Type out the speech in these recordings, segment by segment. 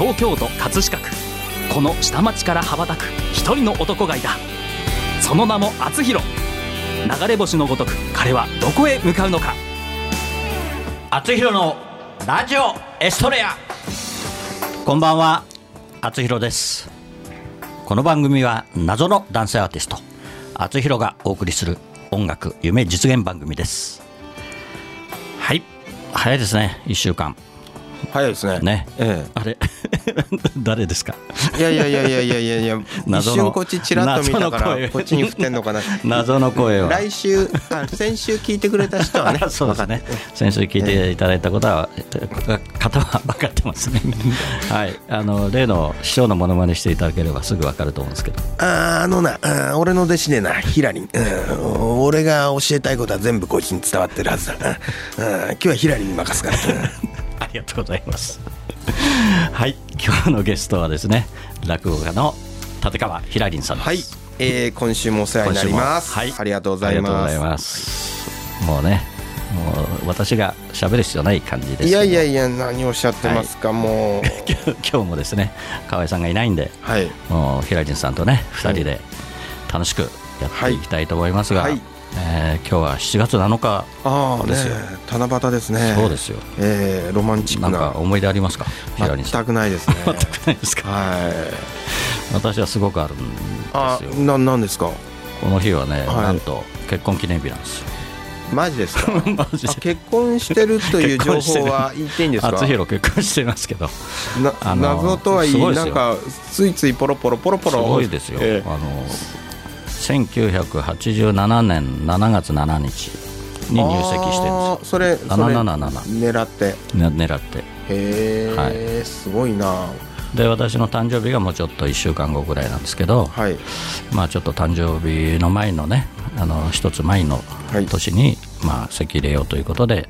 東京都葛飾区。この下町から羽ばたく一人の男がいた。その名も厚弘。流れ星のごとく彼はどこへ向かうのか。厚弘のラジオエストレア。こんばんは。厚弘です。この番組は謎の男性アーティスト厚弘がお送りする音楽夢実現番組です。はい。早いですね。1週間。早いですね。ねえあれ 誰ですか？え。いやいやいやいやいやいやいや、一 謎の瞬こっちちらっと見たから、こっちに振ってんのかな。謎の声は来週、あ、先週聞いてくれた人はね。そうですね。先週聞いていただいたことは、方は分かってますね。はい、あの例の師匠のモノマネしていただければすぐ分かると思うんですけど。あーあのな、あー俺の弟子でな、ヒラリン、うん。俺が教えたいことは全部こいつに伝わってるはずだ。今日はヒラリンに任すから。う んありがとうございます。はい、今日のゲストはですね、落語家の立川ひらりんさんです。はい、えー、今週もお世話になります。はい、ありがとうございます。ありがとうございます。もうね、もう私が喋る必要ない感じです。いやいやいや、何をおっしゃってますか、もう。今日もですね、河合さんがいないんで、はい。もうひらりんさんとね、二人で楽しくやっていきたいと思いますが、はいはいえー今日は7月7日、ですよ、七夕ですね。そうですよ。えー、ロマンチックな。思い出ありますか？全くないですね。全くないですか？はい。私はすごくあるんあですよ。ななんですか？この日はね、はいなんと結婚記念日なんですよ。マジですか？マジであ結婚してるという情報は 言っていいんですか？厚弘結婚してますけど、すな謎とはいえなんかついついポロポロポロポロごいですよ。えあの1987年7月7日えに入籍してるんです。それそれ777狙って。ね狙って。へえ、すごいな。で私の誕生日がもうちょっと1週間後ぐらいなんですけど、はい。まあ、ちょっと誕生日の前のねあの一つ前のはい。年に、まあ、籍入れようということで、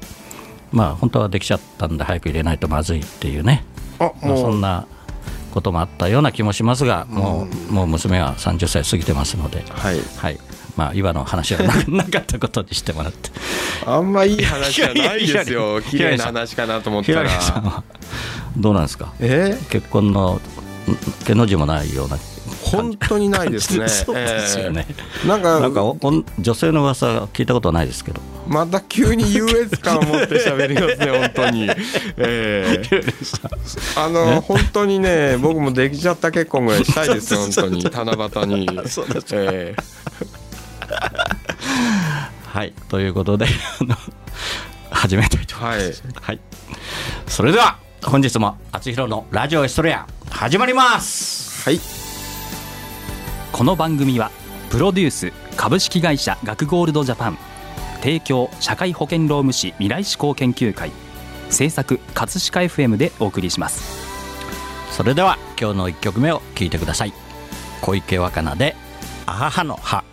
まあ、本当はできちゃったんで早く入れないとまずいっていうね。あまあ、そんなこともあったような気もしますが、もうもう娘は30歳過ぎてますので、はい。はい。まあ、今の話はな なかったことにしてもらって、あんまいい話じゃないですよ。綺麗な話かなと思ったらりさんはどうなんですか、え？結婚のん毛の字もないような本当にないですね。そうですよね、ええなんかなんか女性の噂聞いたことはないですけど、また急に優越感を持って喋りますね本当に。ええ。あの本当にね僕もできちゃった結婚ぐらいしたいですよ本当に。七夕に。ええ。はい、ということで始めたいと思います。はい。はい、それでは本日も「あつひろのラジオエストレア」始まります。はい。この番組はプロデュース株式会社学ゴールドジャパン提供社会保険労務士未来志向研究会。制作葛飾 FM でお送りします。それでは今日の1曲目を聴いてください。小池若菜で「あははの葉」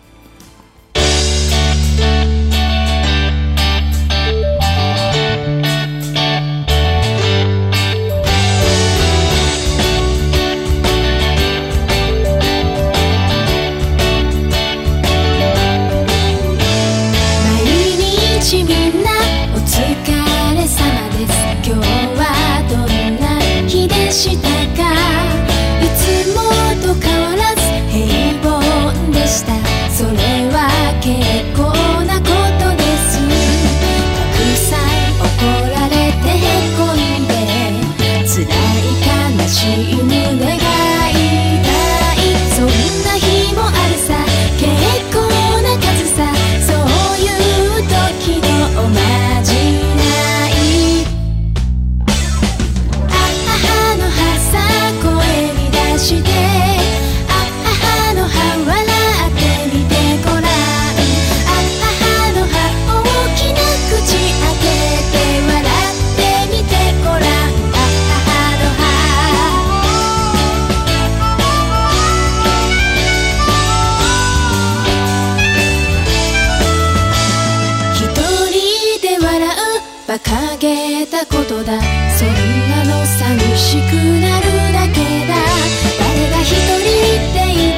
たことだ。そんなの寂しくなるだけだ。誰が一人って言って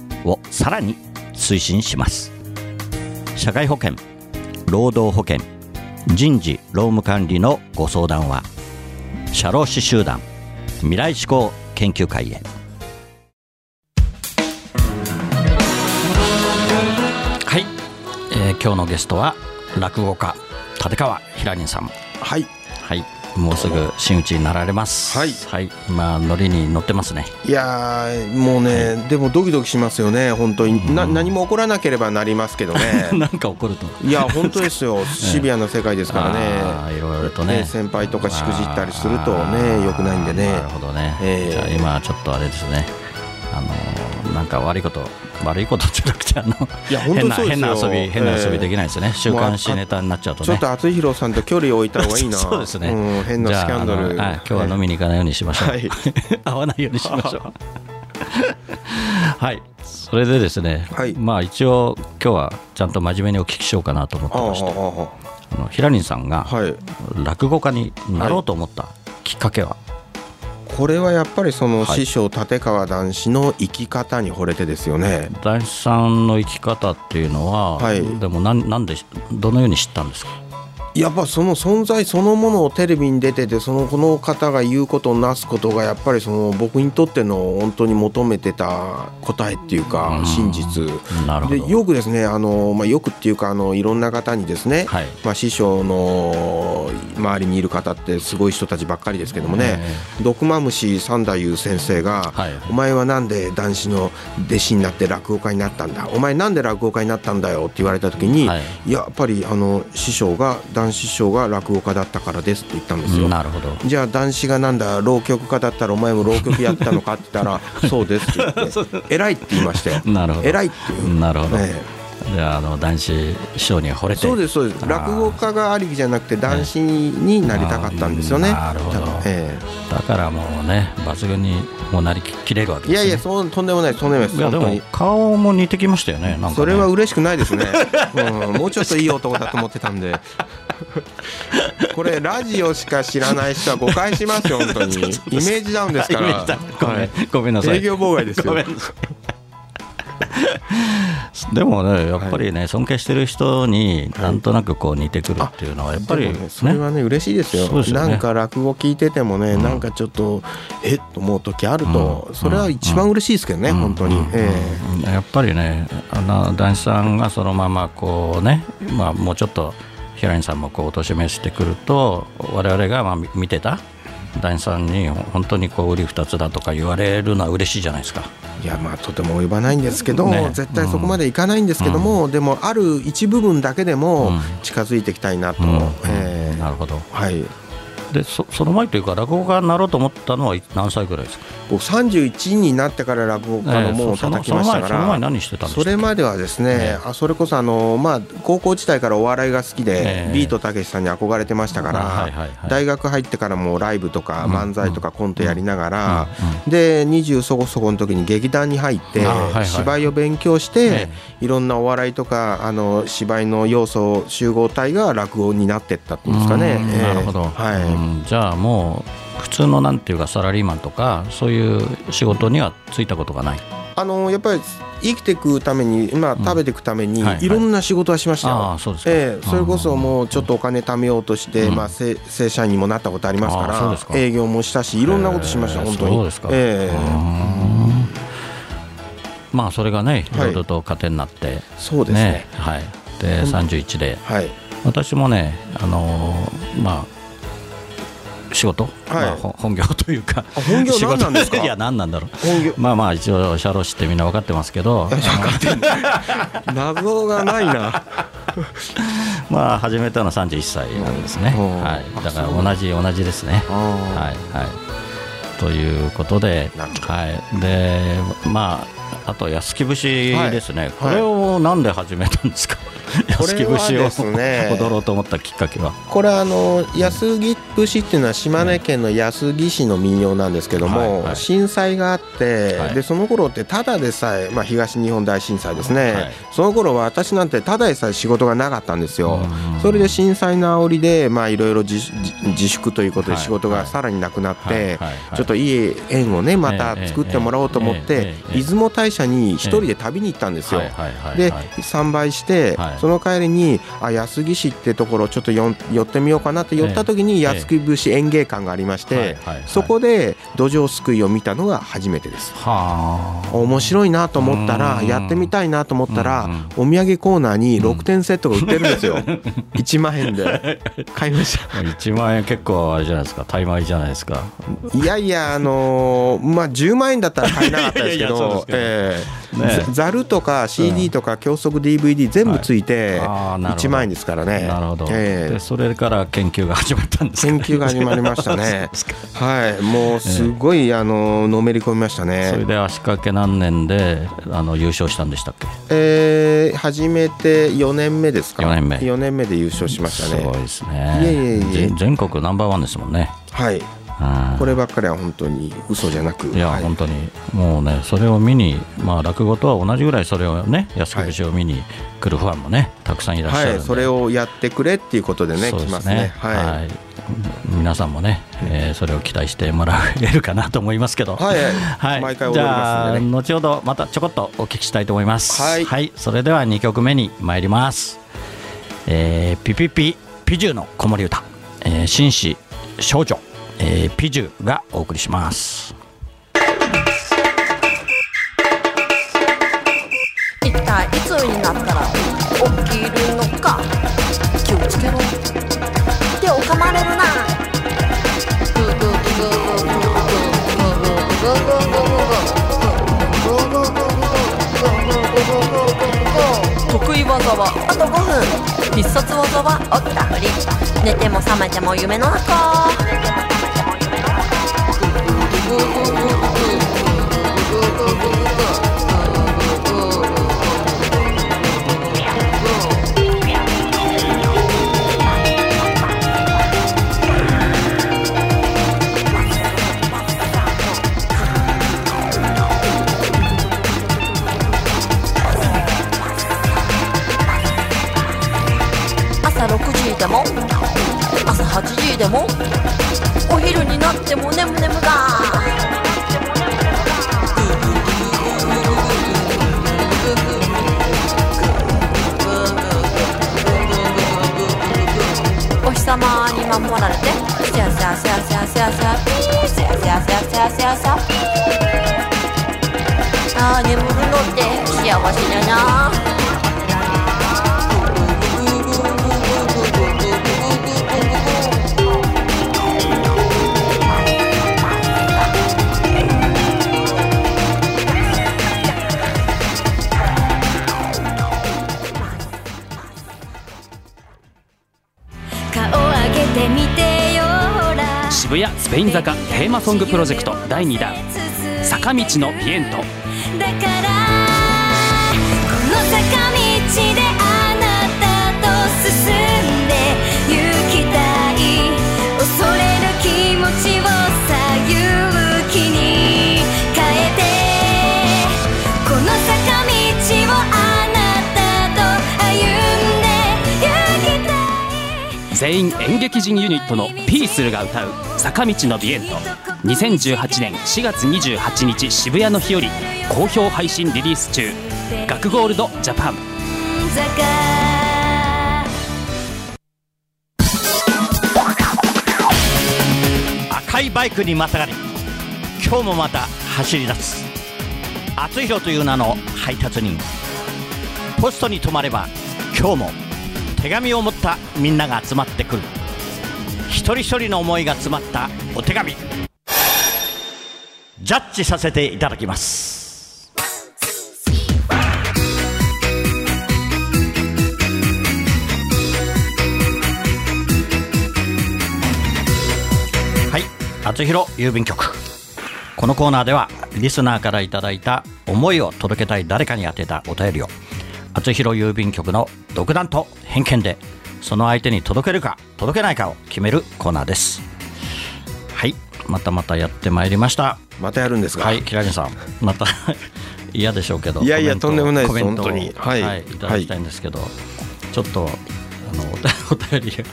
をさらに推進します。社会保険労働保険人事労務管理のご相談は社労士集団未来志向研究会へ。はい、えー今日のゲストは落語家立川ひらりんさん。はい。もうすぐ真打ちになられます。はい。はい、今ノリに乗ってますね。いやーもうね、でもドキドキしますよね。本当に。な何も起こらなければなりますけどね。なんか怒ると。いや本当ですよ。シビアな世界ですからあねーいろいろとね。ね先輩とかしくじったりするとね良くないんでね。なるほどね、ええ。じゃあ今ちょっとあれですね。あのーなんか悪いこと悪いことじゃなくてあのいや本当変な変な遊び変な遊びできないですね、週もうあ刊誌ネタになっちゃうとね。ちょっと厚弘さんと距離を置いた方がいいな。そうですね、ん、変なじゃあスキャンダル。はい、今日は飲みに行かないようにしましょう、はい。会わないようにしましょう。はい。それでですね、はい。まあ一応今日はちゃんと真面目にお聞きしようかなと思ってまして。ああのひらりんさんが落語家になろうと思ったきっかけは、これはやっぱりそのはい。師匠立川談志の生き方に惚れてですよね。男子さんの生き方っていうのは、はい。でもなんなんでどのように知ったんですか？やっぱその存在そのものをテレビに出ててそのこの方が言うことなすことがやっぱりその僕にとっての本当に求めてた答えっていうかうん。真実。でよくですねあの、まあ、よくっていうかあのいろんな方にですね、はい。まあ、師匠の周りにいる方ってすごい人たちばっかりですけどもね毒マムシ三太夫先生が、はい。お前はなんで男子の弟子になって落語家になったんだ？お前なんで落語家になったんだよ？って言われた時に、はい。やっぱりあの師匠が男子師匠が落語家だったからですって言ったんですよ。なるほど。じゃあ男子がなんだ浪曲家だったらお前も浪曲やったのかって言ったら そうですって言って偉いって言いましたよ。なるほど。偉いっていう。なるほど、ねじゃああの男子師匠に惚れて。そうですそうです。落語家がありきじゃなくて男子になりたかったんですよね。あーなるほど。え。だからもうね抜群にもうなりきれるわけですね。えいやいやそうとんでもないとんでもないですいやでも。顔も似てきましたよねね。それは嬉しくないですね、うん、もうちょっといい男だと思ってたんで。これラジオしか知らない人は誤解しますよ本当に。イメージダウンですから。ごめん、はい。ごめんなさい。営業妨害ですよ。ごめんなさいでもねやっぱりね、尊敬してる人になんとなくこう似てくるっていうのはやっぱりね。それはね嬉しいですよ。すよね。なんか落語聞いててもね、なんかちょっとえっと思う時あると、それは一番嬉しいですけどね、本当に、えやっぱりねあの男子さんがそのままこうね、まあ、もうちょっと平井さんもこうお年めしてくると我々がまあ見見てた男子さんに本当にこう売り二つだとか言われるのは嬉しいじゃないですか。えいやまあとても及ばないんですけど、ね。絶対そこまでいかないんですけども、でもある一部分だけでもうん。近づいていきたいなと、うん。ええなるほど。はいでそその前というか落語家になろうと思ったのは何歳ぐらいですか？僕31になってから落語家の門を叩きましたかその前その前ら何してたんですか？それまではですね、ええ。あそれこそあの、まあ、高校時代からお笑いが好きで、ええ。ビートたけしさんに憧れてましたから、大学入ってからもライブとかうん漫才とかコントやりながら、うで20そこそこの時に劇団に入って、芝居を勉強して、えいろんなお笑いとかあの芝居の要素集合体が落語になってったっていうんですかね。なるほど、はいうんじゃあもう普通のなんていうかサラリーマンとかそういう仕事にはついたことがない。あのやっぱり生きていくために、まあ、食べていくために、はいろんな仕事はしましたよ。そええそれこそもうちょっとお金貯めようとして、うん。まあ、正正社員にもなったことありますから営業もしたしいろんなことしました、えー本当に。そうですか。えまあそれがねいはい。ろいろと糧になって、そうですね。はい。で31で。はい。私もねあのーまあ仕事、はい。まあ、本業というか本業何なんですか？いや何なんだろう。まあまあ一応社労士ってみんな分かってますけど。謎がないな。まあ始めたのは31歳なんですね、はい、だから同じ同じですね。はいはい。ということではい。でまああと安木節ですね、はい、これをなんで始めたんですか、はい 安木節を踊ろうと思ったきっかけは。これはあの安木節っていうのは島根県の安木市の民謡なんですけども、震災があって、でその頃ってただでさえ、まあ、東日本大震災ですね、その頃は私なんてただでさえ仕事がなかったんですよ、それで震災の煽りでいろいろ自粛ということで仕事がさらになくなって、ちょっといい縁をねまた作ってもらおうと思って、出雲大社に一人で旅に行ったんですよ。で参拝して、その帰りにあ安来市ってところちょっと寄ってみようかなって寄った時に安来節園芸館がありまして、そこで土壌すくいを見たのが初めてです。は面白いなと思ったらやってみたいなと思ったらお土産コーナーに6点セットが売ってるんですよ、うん、1万円で。買いました。1万円結構あれじゃないですか。大枚じゃないですか。いやいやあのー、まあ10万円だったら買えなかったですけど ざる、えー、とか CD とか教則 DVD 全部ついて、て、一万円ですからね。なるほど、えー、それから研究が始まったんです、ね、研究が始まりましたね。はい、もうすごい、えー、あののめり込みましたね。それで足掛け何年であの優勝したんでしたっけ、えー、初めて四年目ですか、四年目。四年目で優勝しましたね。すごいですね。いえいえいえ。全国ナンバーワンですもんね。はい。こればっかりは本当に嘘じゃなくいや、はい、本当に。もうねそれを見に、まあ、落語とは同じぐらいそれをね安久節を見に来るファンもねたくさんいらっしゃる、はい、それをやってくれっていうことでね来ますね、はい、皆さんもね、えー、それを期待してもらえるかなと思いますけど。はい、はい。毎回踊りますんで、ね、後ほどまたちょこっとお聞きしたいと思います。はい、それでは2曲目に参ります、えー、ピピピピジューの子守歌、えー、紳士少女。えー、ピジュがお送りします。一体いつになったら起きるのか。気をつけろ。てを噛まれるな。得意技はあとグ分必殺技はググググググググググググググ中朝渋谷スペイン坂テーマソングプロジェクト第2弾坂道のピエント。だから全員演劇人ユニットのピースルが歌う坂道のビエント。2018年4月28日渋谷の日より好評配信リリース中。学ゴールドジャパン。赤いバイクにまたがり。今日もまた走り出す。厚弘という名の配達人。ポストに止まれば今日も手紙を持ったみんなが集まってくる。一人一人の思いが詰まったお手紙。ジャッジさせていただきます。はい厚弘郵便局。このコーナーではリスナーからいただいた思いを届けたい誰かに宛てたお便りを厚弘郵便局の独断と偏見でその相手に届けるか届けないかを決めるコーナーです。はいまたまたやってまいりました。またやるんですか？はいキラリンさんまた 嫌でしょうけどいやいやとんでもないですコメントを本当には、はいいい、ただきたいんですけど、ちょっとあの お便り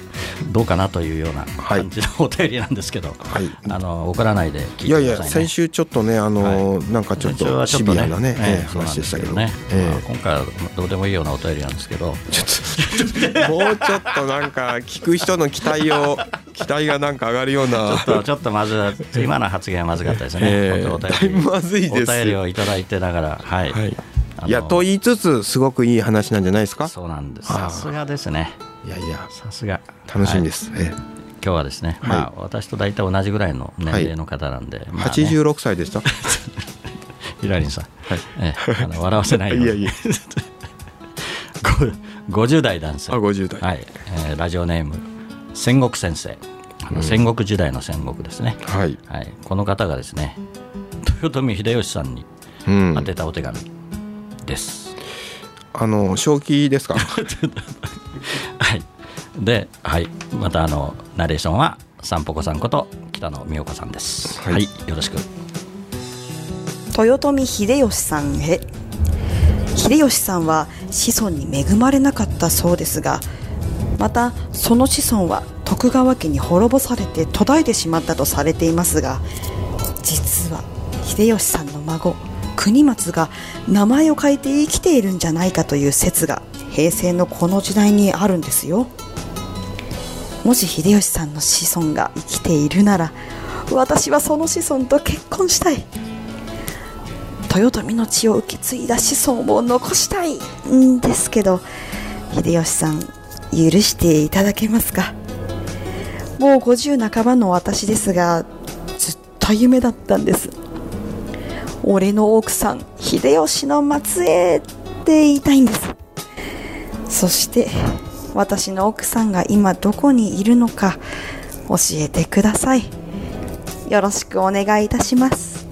どうかなというようなはい。感じのお便りなんですけど、はい。あの怒らないで聞いていやいくださいね。や先週ちょっとねあのーなんかちょっとシビアなねええええ話でしたけど。そうなんですえまあ今回はどうでもいいようなお便りなんですけど、えちょっともうちょっとなんか聞く人の期待を 期待がなんか上がるような。ちょっとちょっとまず今の発言はまずかったですね。ええ。本当お便りまずいです。お便りをいただいてながら、はい。はい。いやと言いつつすごくいい話なんじゃないですか？そうなんです。さすがですね。いやいやさすが。楽しみではい。今日はですね、はい。まあ私と大体同じぐらいの年齢の方なんで、えまあね。86歳でした、ヒラリンさん、ええあの笑わせないよいやいや。ご50代男性あ50代はい。えーラジオネーム戦国先生。あの戦国時代の戦国ですね、はい。はい、この方がですね豊臣秀吉さんにうん。宛てたお手紙です、あの正気ですか？はい。で、はい、またあのナレーションはさんぽこさんこと北野美代子さんです。はい。はい、よろしく。豊臣秀吉さんへ。秀吉さんは子孫に恵まれなかったそうですがまたその子孫は徳川家に滅ぼされて途絶えてしまったとされていますが実は秀吉さんの孫国松が名前を変えて生きているんじゃないかという説が平成のこの時代にあるんですよ。もし秀吉さんの子孫が生きているなら私はその子孫と結婚したい。豊臣の血を受け継いだ子孫を残したいんですけど秀吉さん許していただけますか？もう50半ばの私ですがずっと夢だったんです。俺の奥さん秀吉の末裔って言いたいんです。そして私の奥さんが今どこにいるのか教えてください。よろしくお願いいたします。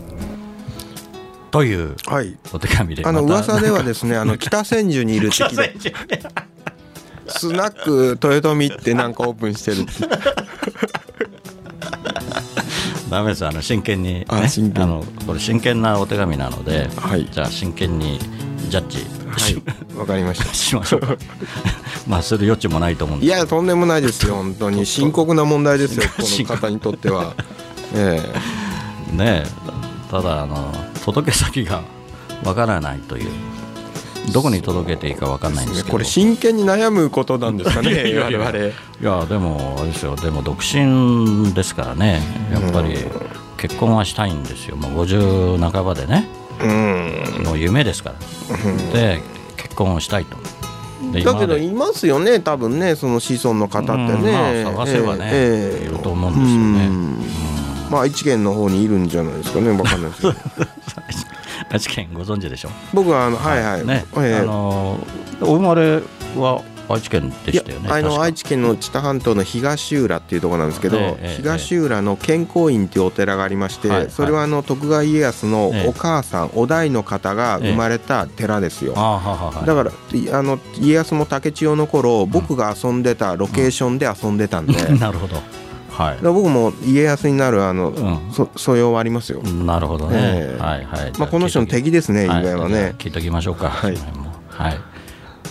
というはい。お手紙であのまた。噂ではですねあの 北千住にいる敵でスナック豊臣ってなんかオープンしてるって。ダメです。あの真剣に、ね、あ真剣。あのこれ真剣なお手紙なので、はい。じゃあ真剣にジャッジ。し,、はい。わかりました。しましょうか。まあする余地もないと思うんですいやとんでもないですよ本当に。深刻な問題ですよ この方にとっては。えねえ。ただあの届け先がわからないという。どこに届けていいかわかんないんですけど。えこれ真剣に悩むことなんですかねいやいやいや。我々。いやでもあれですよ。でも独身ですからね。やっぱり結婚はしたいんですよ。もう50半ばでね。うんの夢ですから。で結婚をしたいと。でだけどいますよね。多分ねその子孫の方ってね、うんまあ探せばねええいると思うんですよね。うん。まあ愛知県の方にいるんじゃないですかねわかんないですけど愛知県ご存知でしょ？僕はあのはいはい、ね、ええ。あのお生まれは愛知県でしたよねあの愛知県の知多半島の東浦っていうところなんですけど、ええええ東浦の健康院っていうお寺がありまして、はいそれはあの徳川家康のええお母さん、お代の方が生まれた寺ですよ。だからいあの家康も竹千代の頃僕が遊んでたロケーションで遊んでたんで、だ かなるほど。はい。ら僕も家康になるあの、うん。そ素養はありますよ。なるほどね、ええ。はいはい。まあ、この人の敵ですね、以外はね。聞いときましょうか。はい。はい。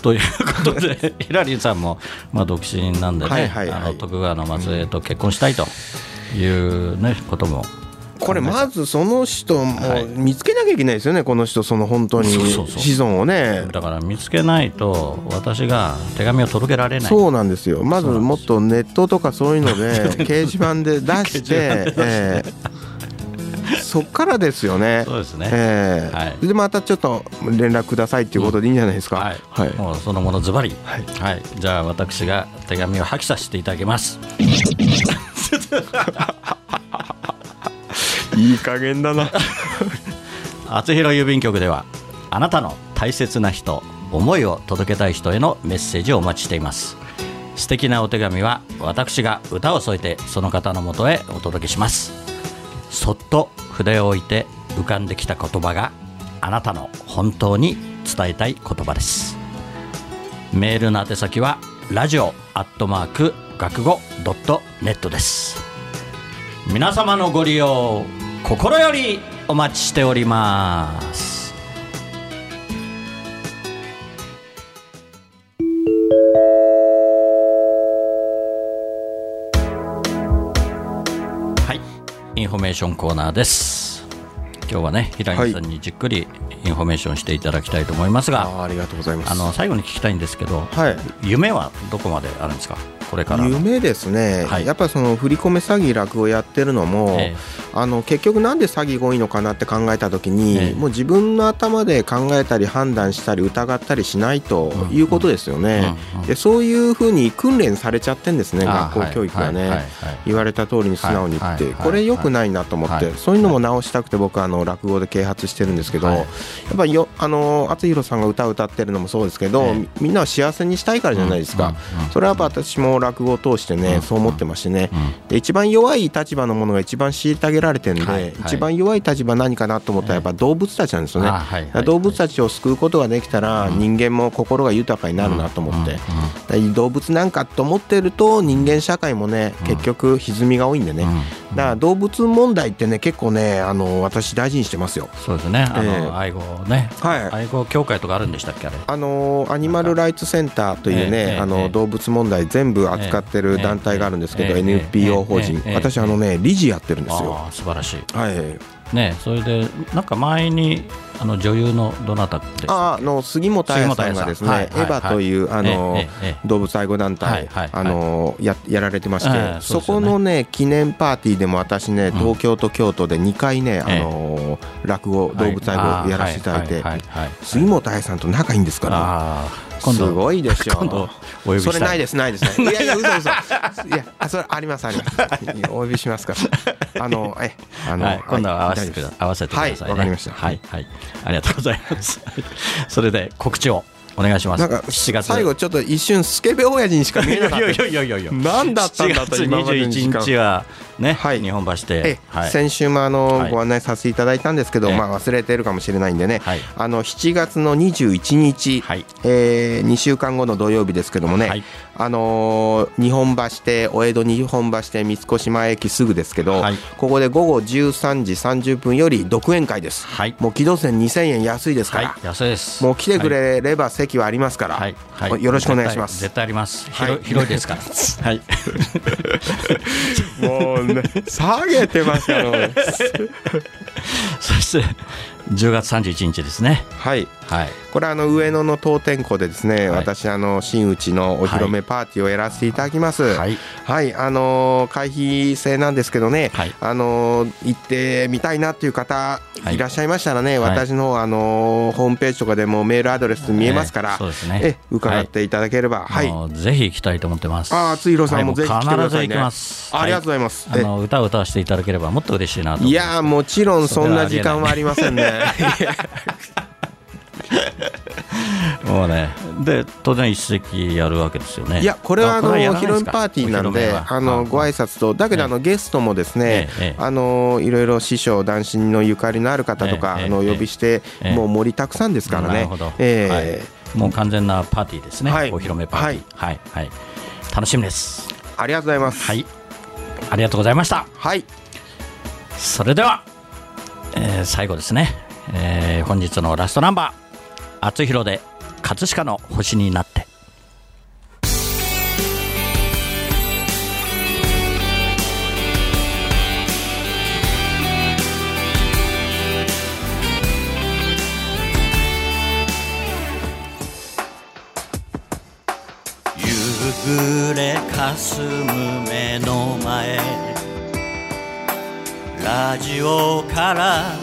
ということで、ヒラリンさんも、まあ、独身なんでね、はいはいはい。あの徳川の末裔と結婚したいという、ね、ことも。これまずその人もはい。見つけなきゃいけないですよね、この人その本当に子孫をね。だから見つけないと、私が手紙を届けられない。そうなんですよ。まずもっとネットとかそういうので 掲示板で出して、えーそっからですよね。そうですね。えーはい。でまたちょっと連絡くださいっていうことでいいんじゃないですか？はい、はい。もうそのものズバリ、はい。はい、じゃあ私が手紙を破棄させていただきます。いい加減だな。厚弘郵便局ではあなたの大切な人思いを届けたい人へのメッセージをお待ちしています。素敵なお手紙は私が歌を添えてその方のもとへお届けしますそっと筆を置いて浮かんできた言葉があなたの本当に伝えたい言葉です。メールの宛先はラジオアットマーク学語ドットネットです。皆様のご利用心よりお待ちしております。フォメーションコーナーです。今日はね平井さんにじっくりインフォメーションしていただきたいと思いますが、あーありがとうございます。あの最後に聞きたいんですけど、はい。夢はどこまであるんですか？これからの。夢ですね、はい。やっぱりその振り込め詐欺落語やってるのも、えあの結局なんで詐欺が多いのかなって考えた時に、ええ。もう自分の頭で考えたり判断したり疑ったりしないということですよね、うんうんでそういうふうに訓練されちゃってんですねあ学校教育がね、はいはいはい。言われた通りに素直に言って、はいはいこれ良くないなと思って、はいそういうのも直したくて僕はあの落語で啓発してるんですけど、はい。やっぱりよあの厚弘さんが歌を歌ってるのもそうですけど、ええ。みみんなを幸せにしたいからじゃないですか、うんうんうん。それはやっぱ私も落語を通してね、うんそう思ってましてね、うん。で一番弱い立場のものが一番虐げられてるんで、はいはい。一番弱い立場何かなと思ったらやっぱ動物たちなんですよね、あはいはい。動物たちを救うことができたら人間も心が豊かになるなと思って、で動物なんかと思ってると人間社会もね結局歪みが多いんでね、だから動物問題ってね結構ねあの私大事にしてますよ。そうですね。あの、ええ。愛護ね、はい。愛護協会とかあるんでしたっけあれ？あのアニマルライツセンターというね、あええ。の動物問題全部扱ってる団体があるんですけど、NPO 法人、ええ。私あのね理事やってるんですよ。ああ素晴らしい。はい、ねそれでなんか前にあの女優のどなたってああの杉本彩さんがですね、はいエヴァというあの、動物愛護団体、あのややられてまして、ええそこのね記念パーティーでも私ね東京と京都で2回ね、あの落語動物愛護やらせていただいて、杉本彩さんと仲いいんですから。今度すごいですよ。今度お呼びそれないですないですね。いやいや嘘嘘。いやあそれありますあります。お呼びしますから。あのえあの、はい、今度は合わせてくだ合わせてくださいね。はいわかりましたはい、はい、ありがとうございます。それで告知をお願いします。なんか7月。最後ちょっと一瞬スケベ親父にしか見えなかった。いやいやいやいや。何だったんだと7今までの月時間。21日はね、はい。日本橋えで、はい、先週もあの、はい。ご案内させていただいたんですけど、ええ。まあ、忘れてるかもしれないんでね、はい。あの7月の21日、はい。え2週間後の土曜日ですけどもね、はい。あのー日本橋邸お江戸日本橋邸三越前駅すぐですけど、はい。ここで午後13時30分より独演会です、はい。もう木戸線2000円安いですから、はい、安いです。もう来てくれれば席はありますから、はい、はい、よろしくお願いします絶対あります。はい広い広いですから。はい。もうね下げてますから そして10月31日ですね。はいはい。これあの上野の当店庫でですね、はい私あの真打ちのお披露目パーティーをやらせていただきます。はいはい、あのー会費制なんですけどね、はいあのー行ってみたいなっていう方はいいらっしゃいましたらね、はい私の方あのーホームページとかでもメールアドレス見えますから、ええそうですねえ伺っていただければ、はい。ぜひ行きたいと思ってます。ああ、つひろさんもはいぜひ来てくださいね。必ず行きます。ありがとうございます。あの歌を歌わせていただければもっと嬉しいなと思えいやーもちろんそんな時間はありませんね。もうね。で当然一席やるわけですよね。いやこれはあのお披露目パーティーなんであのご挨拶とだけどあのゲストもですねあのいろいろ師匠男子のゆかりのある方とかええあのお呼びしてええ。もう盛りたくさんですからね。えはえいもう完全なパーティーですね、はい。お披露目パーティー。はいはい、楽しみです。ありがとうございます。はい。ありがとうございました。はい。それでは、えー最後ですね、えー本日のラストナンバー「厚弘で葛飾の星になって」夕暮れかすむ目の前ラジオから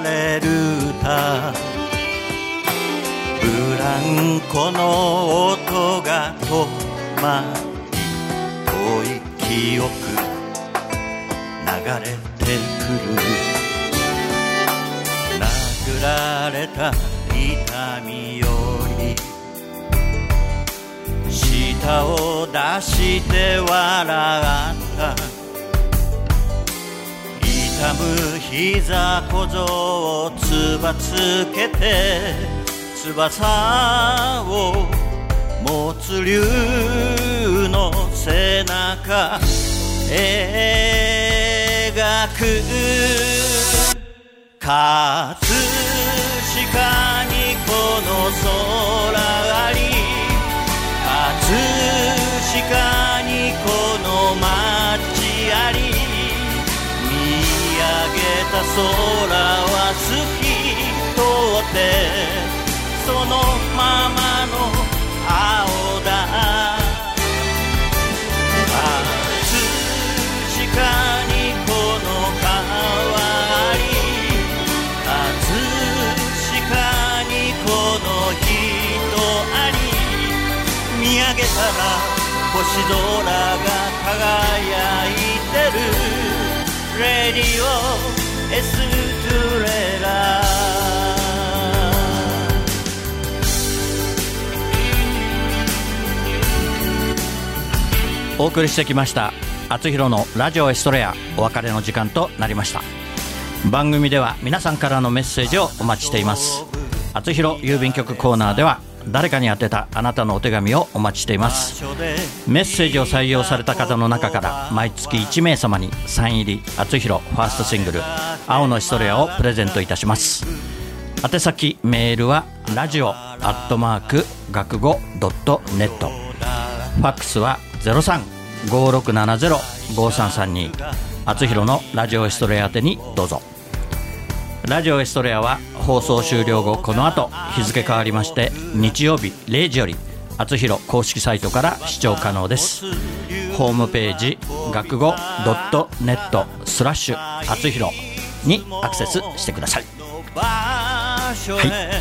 流れる歌。ブランコの音が止まり遠い記憶流れてくる。殴られた痛みより舌を出して笑った。痛む膝小僧をつばつけて翼を持つ竜の背中。描く。葛飾にこの空あり。葛飾にこの街た空は透き通ってそのままの青だ。葛飾にこの川あり。葛飾にこの人あり。見上げたら星空が輝いてる。レディオ。エストレラお送りしてきました厚弘のラジオエストレア。お別れの時間となりました。番組では皆さんからのメッセージをお待ちしています。厚弘郵便局コーナーでは誰かに宛てたあなたのお手紙をお待ちしています。メッセージを採用された方の中から毎月1名様にサイン入り厚弘ファーストシングル「青のエストレア」をプレゼントいたします。宛先メールはラジオアットマーク学語ドットネット。ファックスは0356705332厚弘のラジオエストレア宛てにどうぞ。ラジオエストレアは放送終了後この後日付変わりまして日曜日0時より厚弘公式サイトから視聴可能です。ホームページ学語ドットネットスラッシュ厚弘にアクセスしてください。は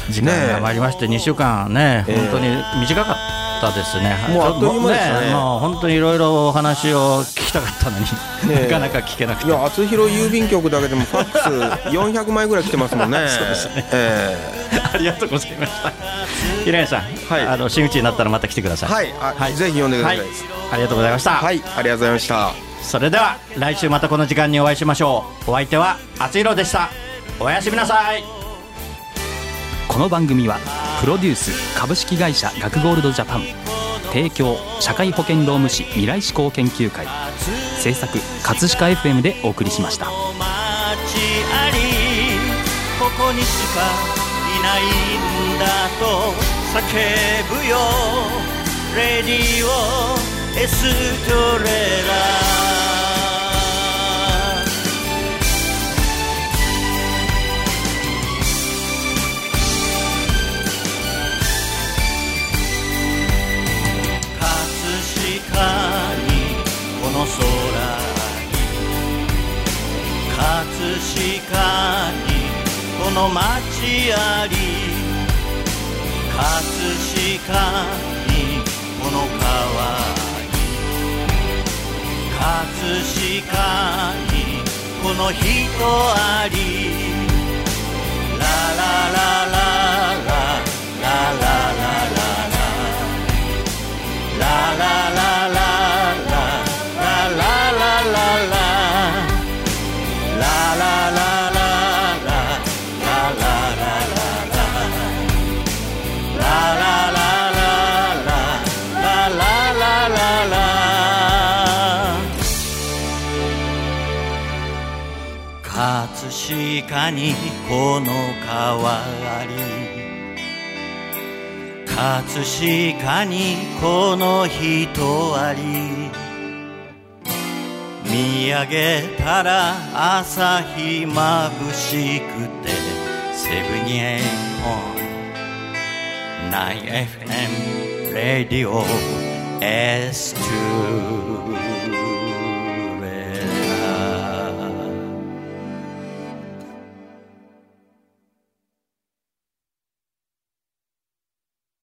い時間が参りまして2週間ね、ええ。本当に短かったですね。もうあっという間ですね。もう本当にいろいろお話を聞きたかったのに、ねえ。なかなか聞けなくて。いや厚弘郵便局だけでもファックス 400枚ぐらい来てますもんね。そうですね。えありがとうございました。平井さん、はい。あの真打ちになったらまた来てください。はい。あぜひ呼んでください。はありがとうございました、はい。ありがとうございました。それでは来週またこの時間にお会いしましょう。お相手は厚弘でした。おやすみなさいこの番組はプロデュース株式会社学ゴールドジャパン提供社会保険労務士未来志向研究会制作葛飾 FM でお送りしました。ここにしかいないんだと叫ぶよ。レディオエストレラ。の空に葛飾にこの街あり葛飾にこの川に葛飾にこの人あり。ララララララララララララララララ葛飾にこの川あり？葛飾にこの人あり？見上げたら朝日まぶしくてセブンエイオン 9FM レディオ S2